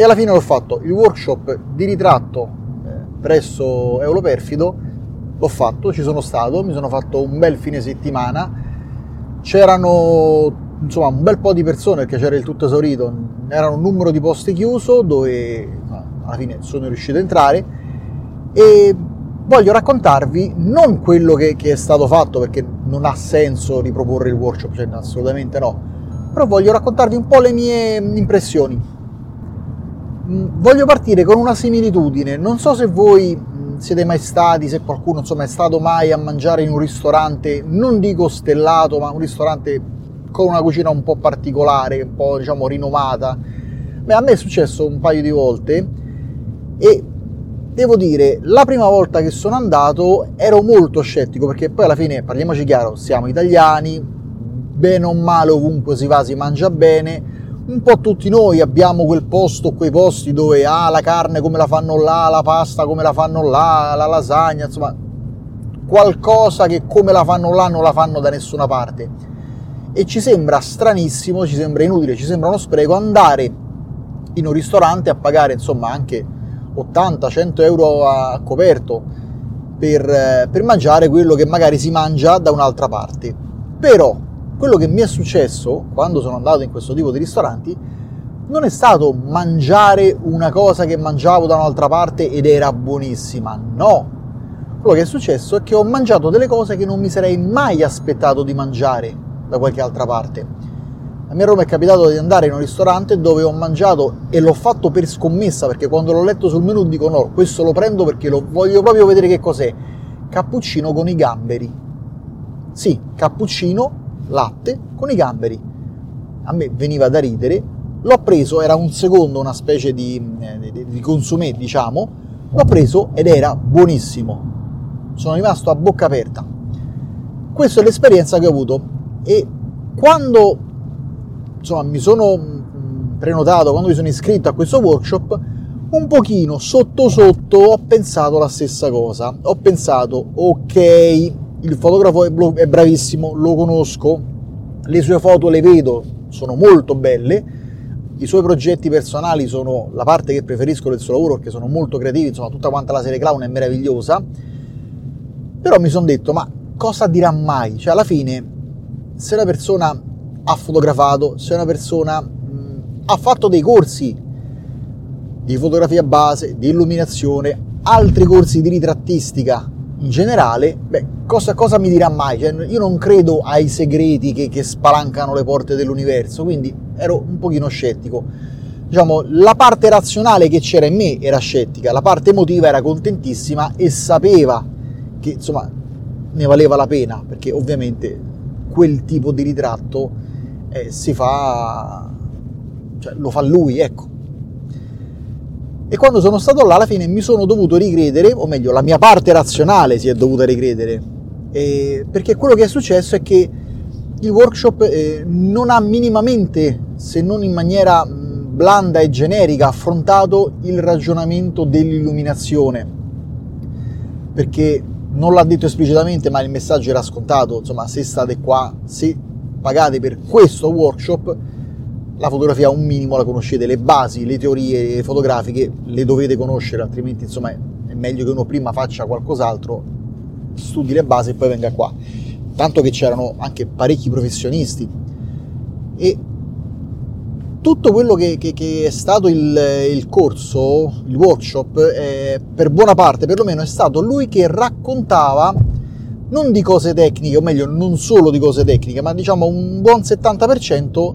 E alla fine l'ho fatto, il workshop di ritratto eh, presso Europerfido, l'ho fatto, ci sono stato, mi sono fatto un bel fine settimana, c'erano insomma un bel po' di persone perché c'era il tutto esaurito, era un numero di posti chiuso dove alla fine sono riuscito a entrare. E voglio raccontarvi non quello che, che, è stato fatto perché non ha senso riproporre il workshop, cioè assolutamente no, però voglio raccontarvi un po' le mie impressioni. Mm, voglio partire con una similitudine, non so se voi mm, siete mai stati, se qualcuno insomma è stato mai a mangiare in un ristorante, non dico stellato, ma un ristorante con una cucina un po' particolare, un po' diciamo rinomata. Beh, a me è successo un paio di volte e devo dire, la prima volta che sono andato ero molto scettico perché poi alla fine, parliamoci chiaro, siamo italiani, bene o male ovunque si va si mangia bene, un po' tutti noi abbiamo quel posto, quei posti dove ah, la carne come la fanno là, la pasta come la fanno là, la lasagna, insomma, qualcosa che come la fanno là non la fanno da nessuna parte e ci sembra stranissimo, ci sembra inutile, ci sembra uno spreco andare in un ristorante a pagare insomma anche 80-100 euro a coperto per, eh, per mangiare quello che magari si mangia da un'altra parte. Però quello che mi è successo quando sono andato in questo tipo di ristoranti non è stato mangiare una cosa che mangiavo da un'altra parte ed era buonissima, no. Quello che è successo è che ho mangiato delle cose che non mi sarei mai aspettato di mangiare da qualche altra parte. A me a Roma è capitato di andare in un ristorante dove ho mangiato e l'ho fatto per scommessa perché quando l'ho letto sul menù dico no, questo lo prendo perché lo voglio proprio vedere che cos'è. Cappuccino con i gamberi. Sì, cappuccino, latte con i gamberi. A me veniva da ridere, l'ho preso, era un secondo, una specie di, di, di consumé, diciamo, l'ho preso ed era buonissimo. Sono rimasto a bocca aperta. Questa è l'esperienza che ho avuto e quando insomma, mi sono mm, prenotato, quando mi sono iscritto a questo workshop, un pochino sotto sotto ho pensato la stessa cosa. Ho pensato, ok, il fotografo è bravissimo, lo conosco, le sue foto le vedo, sono molto belle, i suoi progetti personali sono la parte che preferisco del suo lavoro perché sono molto creativi, insomma tutta quanta la serie clown è meravigliosa, però mi sono detto, ma cosa dirà mai? Cioè alla fine se una persona ha fotografato, se una persona mh, ha fatto dei corsi di fotografia base, di illuminazione, altri corsi di ritrattistica in generale, beh, cosa, cosa mi dirà mai? Cioè, io non credo ai segreti che, che spalancano le porte dell'universo, quindi ero un pochino scettico. Diciamo, la parte razionale che c'era in me era scettica, la parte emotiva era contentissima e sapeva che insomma ne valeva la pena, perché ovviamente quel tipo di ritratto eh, si fa, cioè lo fa lui, ecco. E quando sono stato là, alla fine mi sono dovuto ricredere, o meglio, la mia parte razionale si è dovuta ricredere, eh, perché quello che è successo è che il workshop eh, non ha minimamente, se non in maniera blanda e generica, affrontato il ragionamento dell'illuminazione, perché non l'ha detto esplicitamente, ma il messaggio era scontato, insomma, se state qua, se pagate per questo workshop, la fotografia un minimo la conoscete, le basi, le teorie fotografiche le dovete conoscere, altrimenti insomma è meglio che uno prima faccia qualcos'altro, studi le basi e poi venga qua. Tanto che c'erano anche parecchi professionisti e tutto quello che, che, che è stato il, il, corso, il workshop, eh, per buona parte perlomeno è stato lui che raccontava non di cose tecniche, o meglio non solo di cose tecniche, ma diciamo un buon 70%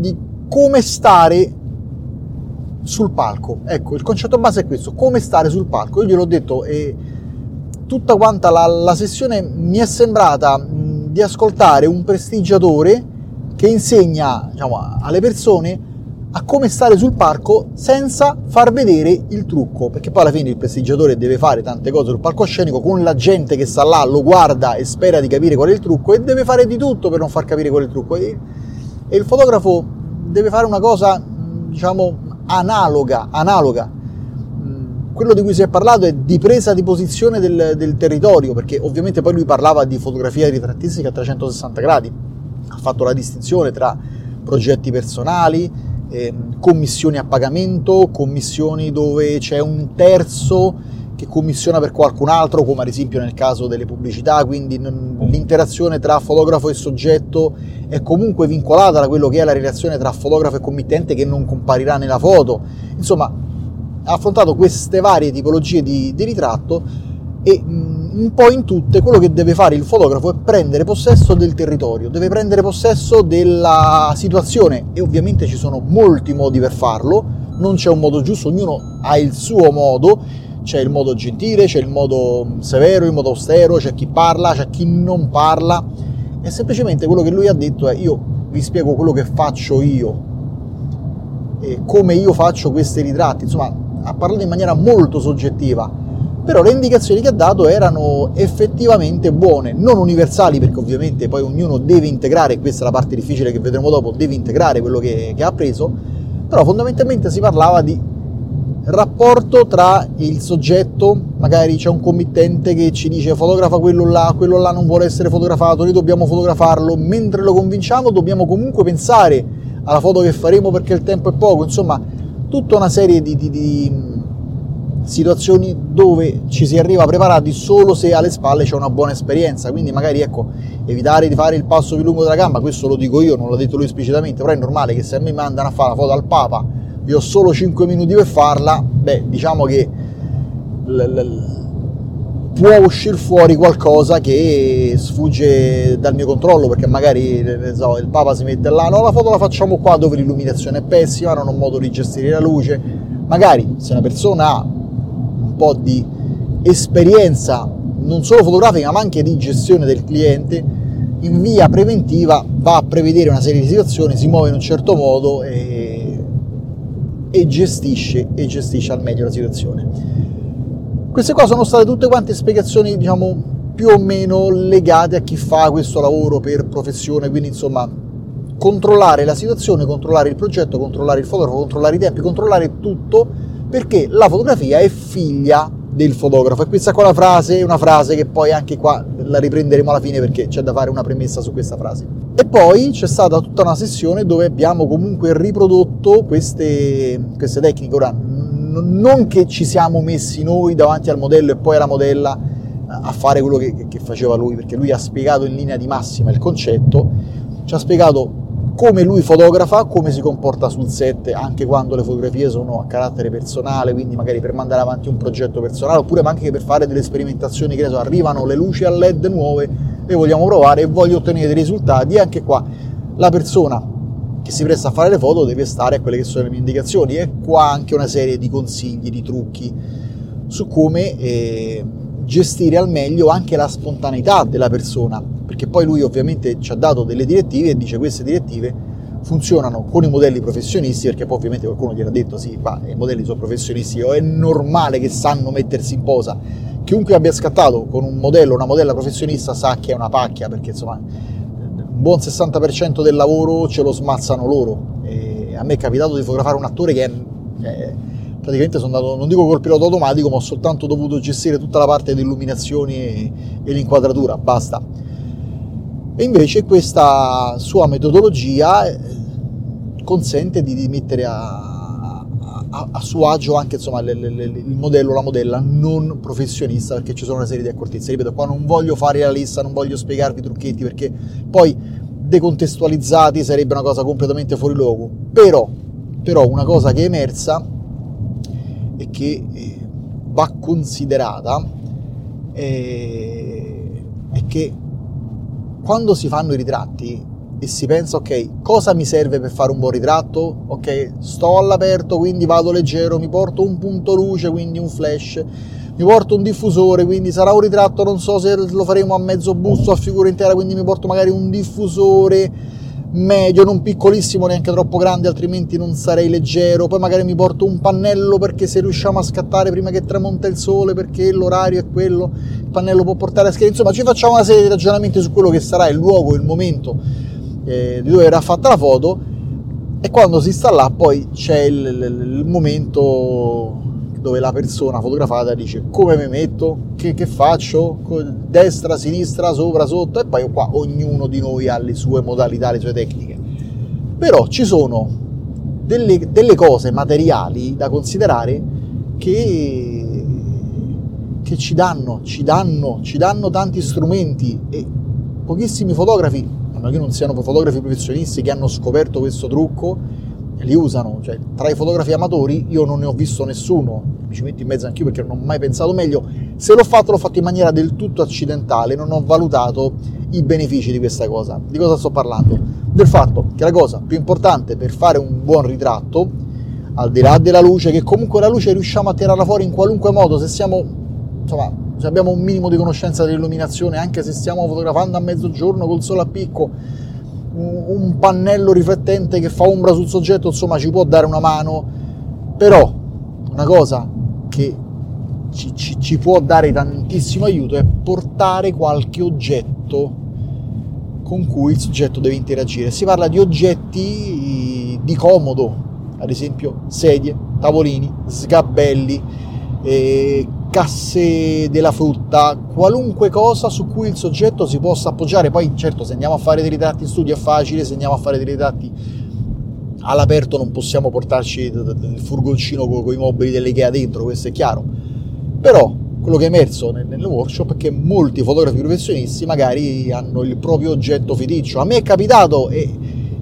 di come stare sul palco. Ecco, il concetto base è questo, come stare sul palco. Io gliel'ho detto e tutta quanta la, la sessione mi è sembrata di ascoltare un prestigiatore che insegna diciamo, alle persone a come stare sul palco senza far vedere il trucco, perché poi alla fine il prestigiatore deve fare tante cose sul palcoscenico con la gente che sta là, lo guarda e spera di capire qual è il trucco e deve fare di tutto per non far capire qual è il trucco. E, e il fotografo deve fare una cosa, diciamo, analoga, analoga. Quello di cui si è parlato è di presa di posizione del, del territorio, perché ovviamente poi lui parlava di fotografia ritrattistica a 360 gradi, ha fatto la distinzione tra progetti personali eh, commissioni a pagamento, commissioni dove c'è un terzo che commissiona per qualcun altro, come ad esempio nel caso delle pubblicità, quindi l'interazione tra fotografo e soggetto è comunque vincolata da quello che è la relazione tra fotografo e committente che non comparirà nella foto. Insomma, ha affrontato queste varie tipologie di, di ritratto e un po' in tutte quello che deve fare il fotografo è prendere possesso del territorio, deve prendere possesso della situazione e ovviamente ci sono molti modi per farlo, non c'è un modo giusto, ognuno ha il suo modo c'è il modo gentile, c'è il modo severo, il modo austero, c'è chi parla, c'è chi non parla. E semplicemente quello che lui ha detto è io vi spiego quello che faccio io e come io faccio questi ritratti. Insomma, ha parlato in maniera molto soggettiva, però le indicazioni che ha dato erano effettivamente buone, non universali perché ovviamente poi ognuno deve integrare, questa è la parte difficile che vedremo dopo, deve integrare quello che, che ha appreso, però fondamentalmente si parlava di rapporto tra il soggetto, magari c'è un committente che ci dice fotografa quello là, quello là non vuole essere fotografato, noi dobbiamo fotografarlo, mentre lo convinciamo dobbiamo comunque pensare alla foto che faremo perché il tempo è poco, insomma tutta una serie di, di, di situazioni dove ci si arriva preparati solo se alle spalle c'è una buona esperienza, quindi magari ecco, evitare di fare il passo più lungo della gamba, questo lo dico io, non l'ha detto lui esplicitamente, però è normale che se a me mandano a fare la foto al Papa io ho solo 5 minuti per farla, beh, diciamo che può uscire fuori qualcosa che sfugge dal mio controllo perché magari so, il Papa si mette là, no la foto la facciamo qua dove l'illuminazione è pessima, non ho modo di gestire la luce, magari se una persona ha un po' di esperienza non solo fotografica ma anche di gestione del cliente, in via preventiva va a prevedere una serie di situazioni, si muove in un certo modo e e gestisce, e gestisce al meglio la situazione. Queste qua sono state tutte quante spiegazioni, diciamo, più o meno legate a chi fa questo lavoro per professione, quindi insomma controllare la situazione, controllare il progetto, controllare il fotografo, controllare i tempi, controllare tutto, perché la fotografia è figlia del fotografo. E questa qua la frase è una frase che poi anche qua la riprenderemo alla fine perché c'è da fare una premessa su questa frase. E poi c'è stata tutta una sessione dove abbiamo comunque riprodotto queste, queste tecniche. Ora, non che ci siamo messi noi davanti al modello e poi alla modella a fare quello che, che faceva lui, perché lui ha spiegato in linea di massima il concetto, ci ha spiegato come lui fotografa, come si comporta sul set, anche quando le fotografie sono a carattere personale, quindi magari per mandare avanti un progetto personale, oppure anche per fare delle sperimentazioni, che arrivano le luci a LED nuove e vogliamo provare e voglio ottenere dei risultati, anche qua la persona che si presta a fare le foto deve stare a quelle che sono le mie indicazioni e qua anche una serie di consigli, di trucchi su come eh, gestire al meglio anche la spontaneità della persona perché poi lui ovviamente ci ha dato delle direttive e dice queste direttive funzionano con i modelli professionisti, perché poi ovviamente qualcuno gli ha detto sì, ma i modelli sono professionisti, o è normale che sanno mettersi in posa. Chiunque abbia scattato con un modello una modella professionista sa che è una pacchia, perché insomma un buon 60% del lavoro ce lo smazzano loro. E a me è capitato di fotografare un attore che è, è praticamente sono andato, non dico col pilota automatico, ma ho soltanto dovuto gestire tutta la parte di illuminazioni e, e l'inquadratura, basta e invece questa sua metodologia eh, consente di, mettere a, a, a, suo agio anche insomma, le, le, le, il modello, la modella non professionista perché ci sono una serie di accortezze. Ripeto, qua non voglio fare la lista, non voglio spiegarvi i trucchetti perché poi decontestualizzati sarebbe una cosa completamente fuori luogo. Però, però una cosa che è emersa e che eh, va considerata è, è che quando si fanno i ritratti e si pensa ok cosa mi serve per fare un buon ritratto ok sto all'aperto quindi vado leggero mi porto un punto luce quindi un flash mi porto un diffusore quindi sarà un ritratto non so se lo faremo a mezzo busto a figura intera quindi mi porto magari un diffusore medio, non piccolissimo, neanche troppo grande, altrimenti non sarei leggero. Poi magari mi porto un pannello perché se riusciamo a scattare prima che tramonta il sole, perché l'orario è quello, il pannello può portare a scherzo. Insomma, ci facciamo una serie di ragionamenti su quello che sarà il luogo, il momento eh, di dove verrà fatta la foto. E quando si sta là, poi c'è il, il, il momento dove la persona fotografata dice come mi metto, che, che, faccio, destra, sinistra, sopra, sotto e poi qua ognuno di noi ha le sue modalità, le sue tecniche. Però ci sono delle, delle cose materiali da considerare che, che ci danno, ci danno, ci danno tanti strumenti e pochissimi fotografi, meno che non siano fotografi professionisti che hanno scoperto questo trucco, li usano. Cioè, tra i fotografi amatori io non ne ho visto nessuno, mi ci metto in mezzo anch'io perché non ho mai pensato meglio. Se l'ho fatto, l'ho fatto in maniera del tutto accidentale, non ho valutato i benefici di questa cosa. Di cosa sto parlando? Del fatto che la cosa più importante per fare un buon ritratto, al di là della luce, che comunque la luce riusciamo a tirarla fuori in qualunque modo, se siamo, insomma, se abbiamo un minimo di conoscenza dell'illuminazione, anche se stiamo fotografando a mezzogiorno col sole a picco, un pannello riflettente che fa ombra sul soggetto, insomma, ci può dare una mano, però una cosa che ci, ci, ci può dare tantissimo aiuto è portare qualche oggetto con cui il soggetto deve interagire. Si parla di oggetti di comodo, ad esempio sedie, tavolini, sgabelli, eh, casse della frutta, qualunque cosa su cui il soggetto si possa appoggiare. Poi certo se andiamo a fare dei ritratti in studio è facile, se andiamo a fare dei ritratti all'aperto non possiamo portarci il furgoncino con i mobili dell'IKEA dentro, questo è chiaro. Però quello che è emerso nel, nel workshop è che molti fotografi professionisti magari hanno il proprio oggetto feticcio. A me è capitato e,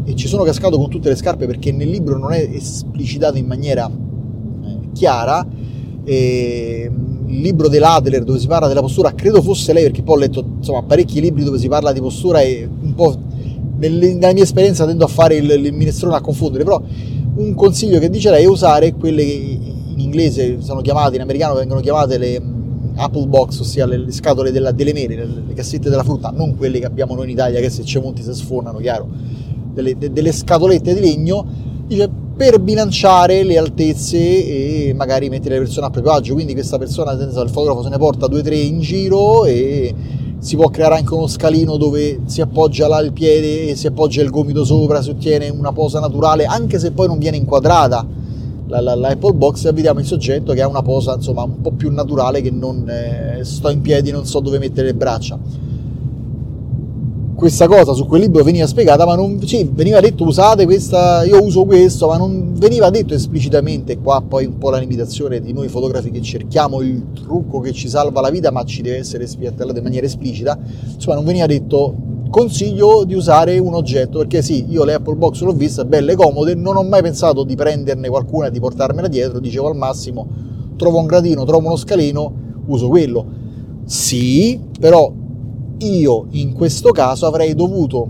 e ci sono cascato con tutte le scarpe perché nel libro non è esplicitato in maniera eh, chiara. E, il libro dell'Adler dove si parla della postura, credo fosse lei perché poi ho letto insomma, parecchi libri dove si parla di postura e un po' nella mia esperienza tendo a fare il, il minestrone a confondere, però un consiglio che dice lei è usare quelle che in inglese sono chiamate, in americano vengono chiamate le mm, apple box, ossia le, le scatole della, delle mele, le, le, cassette della frutta, non quelle che abbiamo noi in Italia che se c'è monti si sfornano, chiaro, delle, de, delle scatolette di legno, dice per bilanciare le altezze e magari mettere le persone a proprio agio. Quindi questa persona, il fotografo se ne porta due o tre in giro e si può creare anche uno scalino dove si appoggia là il piede e si appoggia il gomito sopra, si ottiene una posa naturale, anche se poi non viene inquadrata la, la, la Box e vediamo il soggetto che ha una posa insomma un po' più naturale che non eh, sto in piedi, non so dove mettere le braccia questa cosa su quel libro veniva spiegata, ma non sì, veniva detto usate questa, io uso questo, ma non veniva detto esplicitamente. Qua poi un po' la limitazione di noi fotografi che cerchiamo il trucco che ci salva la vita, ma ci deve essere spiattato in maniera esplicita. Insomma, non veniva detto consiglio di usare un oggetto, perché sì, io le Apple Box l'ho vista, belle comode, non ho mai pensato di prenderne qualcuna e di portarmela dietro, dicevo al massimo trovo un gradino, trovo uno scalino, uso quello. Sì, però io in questo caso avrei dovuto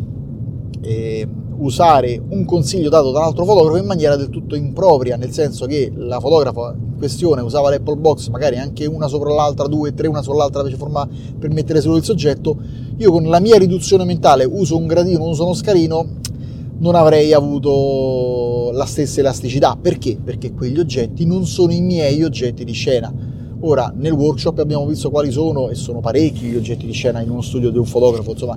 eh, usare un consiglio dato da un altro fotografo in maniera del tutto impropria, nel senso che la fotografa in questione usava l'Apple Box, magari anche una sopra l'altra, due, tre, una sull'altra per mettere solo il soggetto. Io con la mia riduzione mentale uso un gradino, uso uno scalino, non avrei avuto la stessa elasticità. Perché? Perché quegli oggetti non sono i miei oggetti di scena Ora, nel workshop abbiamo visto quali sono, e sono parecchi gli oggetti di scena in uno studio di un fotografo, insomma,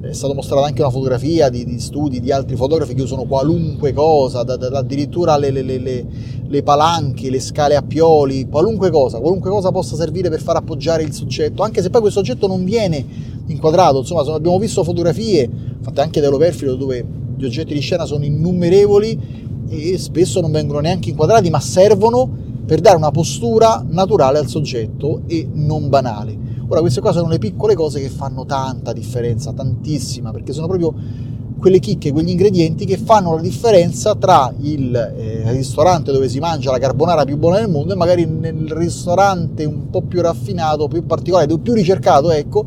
è stata mostrata anche una fotografia di, di studi di altri fotografi che usano qualunque cosa, da, da, addirittura le, le, le, le, palanche, le scale a pioli, qualunque cosa, qualunque cosa possa servire per far appoggiare il soggetto, anche se poi questo oggetto non viene inquadrato, insomma, abbiamo visto fotografie fatte anche da Perfido dove gli oggetti di scena sono innumerevoli e spesso non vengono neanche inquadrati, ma servono per dare una postura naturale al soggetto e non banale. Ora, queste qua sono le piccole cose che fanno tanta differenza, tantissima, perché sono proprio quelle chicche, quegli ingredienti che fanno la differenza tra il eh, ristorante dove si mangia la carbonara più buona del mondo e magari nel ristorante un po' più raffinato, più particolare, più ricercato, ecco,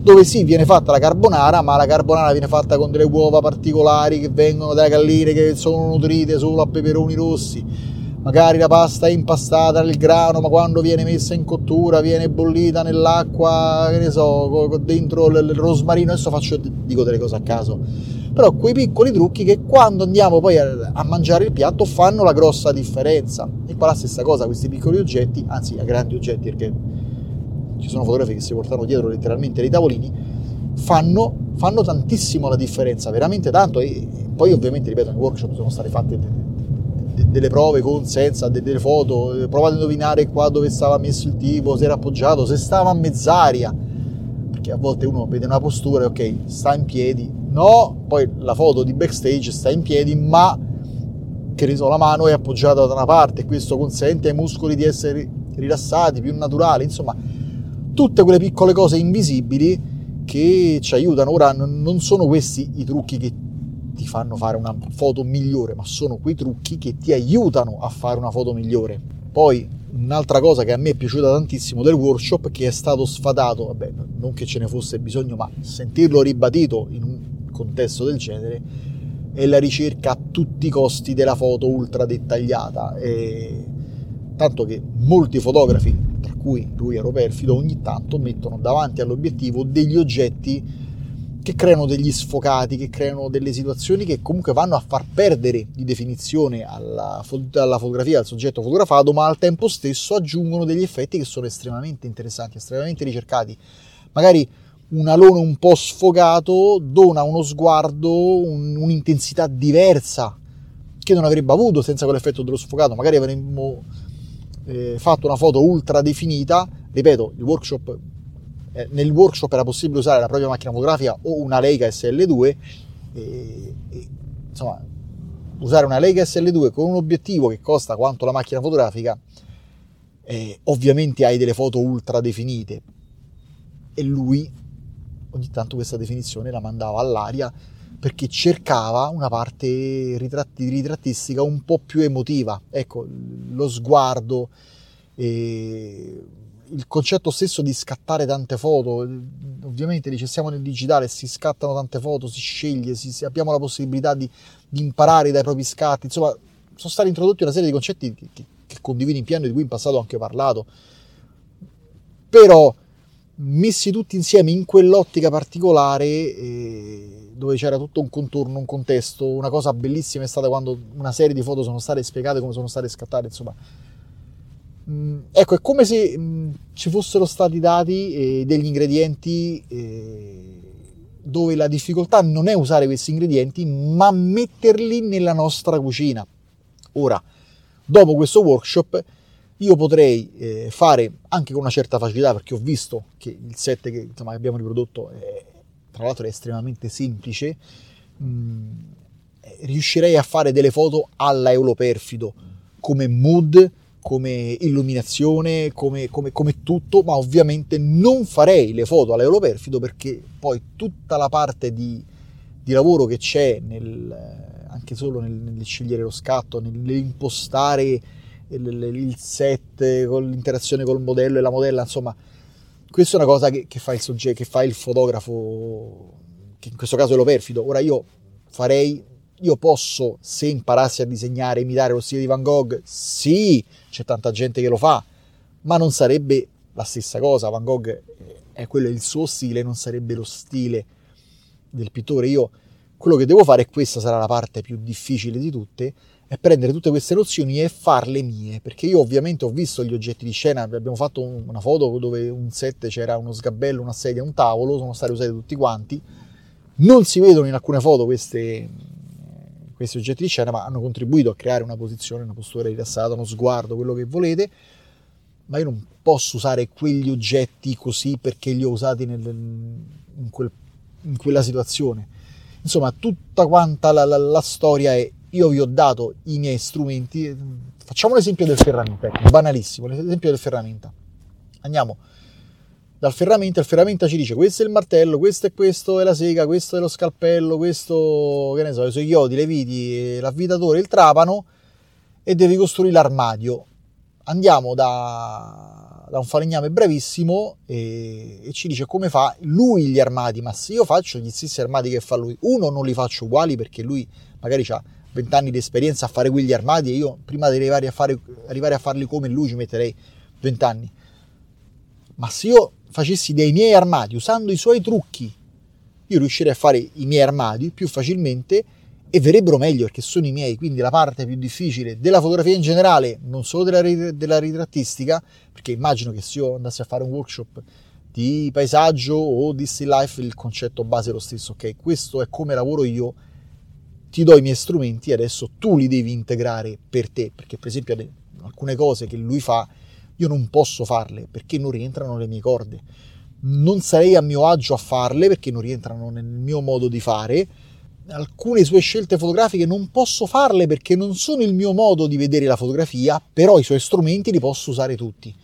dove sì, viene fatta la carbonara, ma la carbonara viene fatta con delle uova particolari che vengono dalle galline che sono nutrite solo a peperoni rossi magari la pasta è impastata nel grano, ma quando viene messa in cottura viene bollita nell'acqua, che ne so, dentro il rosmarino, adesso faccio, dico delle cose a caso, però quei piccoli trucchi che quando andiamo poi a, mangiare il piatto fanno la grossa differenza. E qua la stessa cosa, questi piccoli oggetti, anzi grandi oggetti, perché ci sono fotografi che si portano dietro letteralmente dei tavolini, fanno, fanno tantissimo la differenza, veramente tanto, e poi ovviamente, ripeto, nei workshop sono state fatte delle prove con, senza, delle foto, provate a indovinare qua dove stava messo il tipo, se era appoggiato, se stava a mezz'aria, perché a volte uno vede una postura e ok, sta in piedi, no, poi la foto di backstage sta in piedi, ma che ne so, la mano è appoggiata da una parte, questo consente ai muscoli di essere rilassati, più naturali, insomma, tutte quelle piccole cose invisibili che ci aiutano. Ora non sono questi i trucchi che ti fanno fare una foto migliore, ma sono quei trucchi che ti aiutano a fare una foto migliore. Poi un'altra cosa che a me è piaciuta tantissimo del workshop che è stato sfadato, vabbè, non che ce ne fosse bisogno, ma sentirlo ribadito in un contesto del genere è la ricerca a tutti i costi della foto ultra dettagliata. E tanto che molti fotografi, tra cui lui ero perfido, ogni tanto mettono davanti all'obiettivo degli oggetti che creano degli sfocati, che creano delle situazioni che comunque vanno a far perdere di definizione alla, alla fotografia, al soggetto fotografato, ma al tempo stesso aggiungono degli effetti che sono estremamente interessanti, estremamente ricercati. Magari un alone un po' sfogato dona uno sguardo, un, un'intensità diversa che non avrebbe avuto senza quell'effetto dello sfogato. Magari avremmo eh, fatto una foto ultra definita. Ripeto, il workshop, eh, nel workshop era possibile usare la propria macchina fotografica o una Leica SL2 e, e, insomma usare una Leica SL2 con un obiettivo che costa quanto la macchina fotografica eh, ovviamente hai delle foto ultra definite e lui ogni tanto questa definizione la mandava all'aria perché cercava una parte ritratti, ritrattistica un po' più emotiva. Ecco, lo sguardo, eh, il concetto stesso di scattare tante foto. Ovviamente dice siamo nel digitale, si scattano tante foto, si sceglie, si, abbiamo la possibilità di, di, imparare dai propri scatti. Insomma, sono stati introdotti una serie di concetti che, che, che condivido in piano di cui in passato ho anche parlato. Però messi tutti insieme in quell'ottica particolare eh, dove c'era tutto un contorno, un contesto, una cosa bellissima è stata quando una serie di foto sono state spiegate come sono state scattate, insomma. Mm, ecco, è come se mm, ci fossero stati dati eh, degli ingredienti eh, dove la difficoltà non è usare questi ingredienti, ma metterli nella nostra cucina. Ora, dopo questo workshop, io potrei eh, fare anche con una certa facilità perché ho visto che il set che insomma, abbiamo riprodotto è, tra l'altro è estremamente semplice mh, mm, eh, riuscirei a fare delle foto alla Europerfido come mood come illuminazione come, come, come tutto ma ovviamente non farei le foto alla Europerfido perché poi tutta la parte di, di lavoro che c'è nel, anche solo nel, nel scegliere lo scatto nell'impostare il, il set con l'interazione col modello e la modella, insomma, questa è una cosa che, che, fa il soggetto, che fa il fotografo, che in questo caso è lo perfido. Ora io farei, io posso, se imparassi a disegnare, imitare lo stile di Van Gogh, sì, c'è tanta gente che lo fa, ma non sarebbe la stessa cosa. Van Gogh è quello il suo stile, non sarebbe lo stile del pittore. Io quello che devo fare, e questa sarà la parte più difficile di tutte, è prendere tutte queste nozioni e farle mie, perché io ovviamente ho visto gli oggetti di scena, abbiamo fatto una foto dove un set c'era uno sgabello, una sedia, un tavolo, sono stati usati tutti quanti, non si vedono in alcune foto queste, questi oggetti di scena, ma hanno contribuito a creare una posizione, una postura rilassata, uno sguardo, quello che volete, ma io non posso usare quegli oggetti così perché li ho usati nel, in, quel, in, quella situazione. Insomma, tutta quanta la, la, la storia è io vi ho dato i miei strumenti, facciamo l'esempio del ferramenta, ecco, banalissimo, l'esempio del ferramenta. Andiamo dal ferramenta, il ferramenta ci dice questo è il martello, questo è questo, è la sega, questo è lo scalpello, questo, che ne so, i chiodi, le viti, l'avvitatore, il trapano e devi costruire l'armadio. Andiamo da, da un falegname bravissimo e, e, ci dice come fa lui gli armadi, ma se io faccio gli stessi armadi che fa lui, uno non li faccio uguali perché lui magari ha 20 anni di esperienza a fare quegli armadi e io prima di arrivare a, fare, arrivare a farli come lui ci metterei 20 anni. Ma se io facessi dei miei armadi usando i suoi trucchi, io riuscirei a fare i miei armadi più facilmente e verrebbero meglio perché sono i miei, quindi la parte più difficile della fotografia in generale, non solo della, della ritrattistica, perché immagino che se io andassi a fare un workshop di paesaggio o di still life il concetto base è lo stesso, ok? Questo è come lavoro io ti do i miei strumenti e adesso tu li devi integrare per te, perché per esempio alcune cose che lui fa io non posso farle perché non rientrano nelle mie corde. Non sarei a mio agio a farle perché non rientrano nel mio modo di fare, alcune sue scelte fotografiche non posso farle perché non sono il mio modo di vedere la fotografia, però i suoi strumenti li posso usare tutti.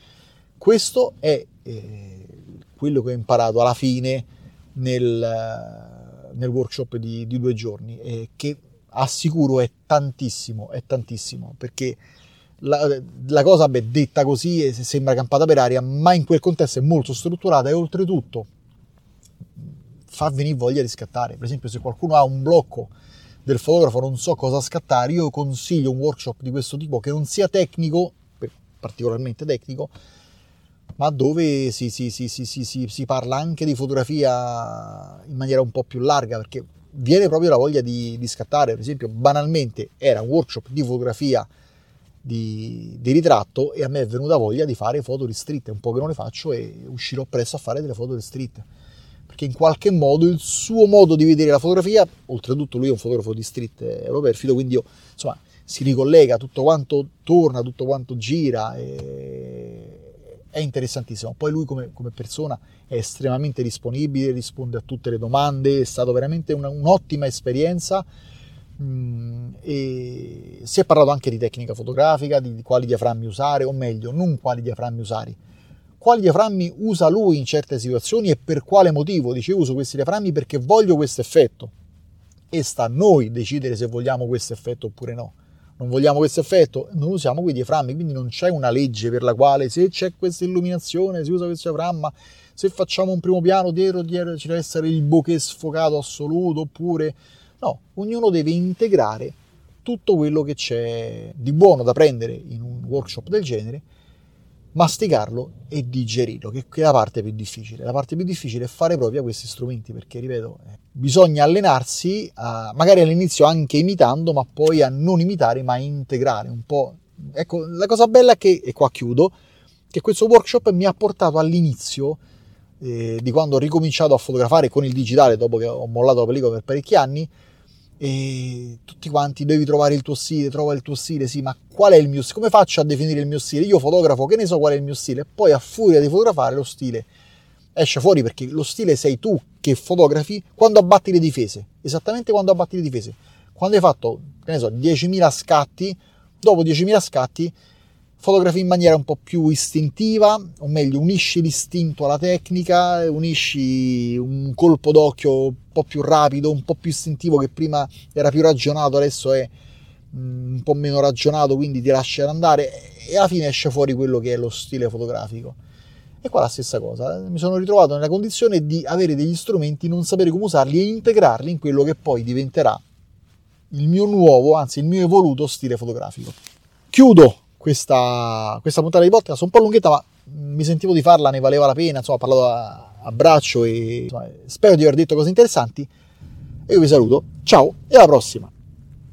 Questo è eh, quello che ho imparato alla fine nel, nel workshop di, di, due giorni, eh, che assicuro è tantissimo, è tantissimo, perché la, la cosa beh, detta così sembra campata per aria, ma in quel contesto è molto strutturata e oltretutto fa venire voglia di scattare. Per esempio, se qualcuno ha un blocco del fotografo, non so cosa scattare, io consiglio un workshop di questo tipo che non sia tecnico, particolarmente tecnico, ma dove si, si, si, si, parla anche di fotografia in maniera un po' più larga, perché viene proprio la voglia di, di scattare. Per esempio, banalmente era un workshop di fotografia di, di, ritratto e a me è venuta voglia di fare foto di street, un po' che non le faccio e uscirò presto a fare delle foto di street perché in qualche modo il suo modo di vedere la fotografia, oltretutto lui è un fotografo di street europerfido, quindi io, insomma, si ricollega, tutto quanto torna, tutto quanto gira, è interessantissimo. Poi lui come, come, persona è estremamente disponibile, risponde a tutte le domande, è stata veramente una, un'ottima esperienza. Mm, e si è parlato anche di tecnica fotografica, di quali diaframmi usare, o meglio, non quali diaframmi usare, quali diaframmi usa lui in certe situazioni e per quale motivo. Dice uso questi diaframmi perché voglio questo effetto e sta a noi decidere se vogliamo questo effetto oppure no. Non vogliamo questo effetto, non usiamo quei diaframmi, quindi non c'è una legge per la quale se c'è questa illuminazione si usa questo diaframma, se facciamo un primo piano dietro, dietro ci deve essere il bokeh sfocato assoluto oppure no, ognuno deve integrare tutto quello che c'è di buono da prendere in un workshop del genere masticarlo e digerirlo, che è la parte più difficile. La parte più difficile è fare proprio questi strumenti, perché, ripeto, eh, bisogna allenarsi, a, magari all'inizio anche imitando, ma poi a non imitare, ma a integrare un po'. Ecco, la cosa bella è che, e qua chiudo, che questo workshop mi ha portato all'inizio eh, di quando ho ricominciato a fotografare con il digitale, dopo che ho mollato la pellicola per parecchi anni, e tutti quanti devi trovare il tuo stile, trova il tuo stile, sì, ma qual è il mio stile? Come faccio a definire il mio stile? Io fotografo, che ne so qual è il mio stile? Poi a furia di fotografare lo stile esce fuori perché lo stile sei tu che fotografi quando abbatti le difese, esattamente quando abbatti le difese. Quando hai fatto, che ne so, 10.000 scatti, dopo 10.000 scatti fotografi in maniera un po' più istintiva, o meglio, unisci l'istinto alla tecnica, unisci un colpo d'occhio un po' più rapido, un po' più istintivo che prima era più ragionato, adesso è mm, un po' meno ragionato, quindi ti lascia andare e alla fine esce fuori quello che è lo stile fotografico. E qua la stessa cosa, mi sono ritrovato nella condizione di avere degli strumenti, non sapere come usarli e integrarli in quello che poi diventerà il mio nuovo, anzi il mio evoluto stile fotografico. Chiudo questa, questa puntata di podcast, un po' lunghetta, ma mi sentivo di farla, ne valeva la pena, insomma, ho parlato a, a braccio e insomma, spero di aver detto cose interessanti. E io vi saluto, ciao e alla prossima!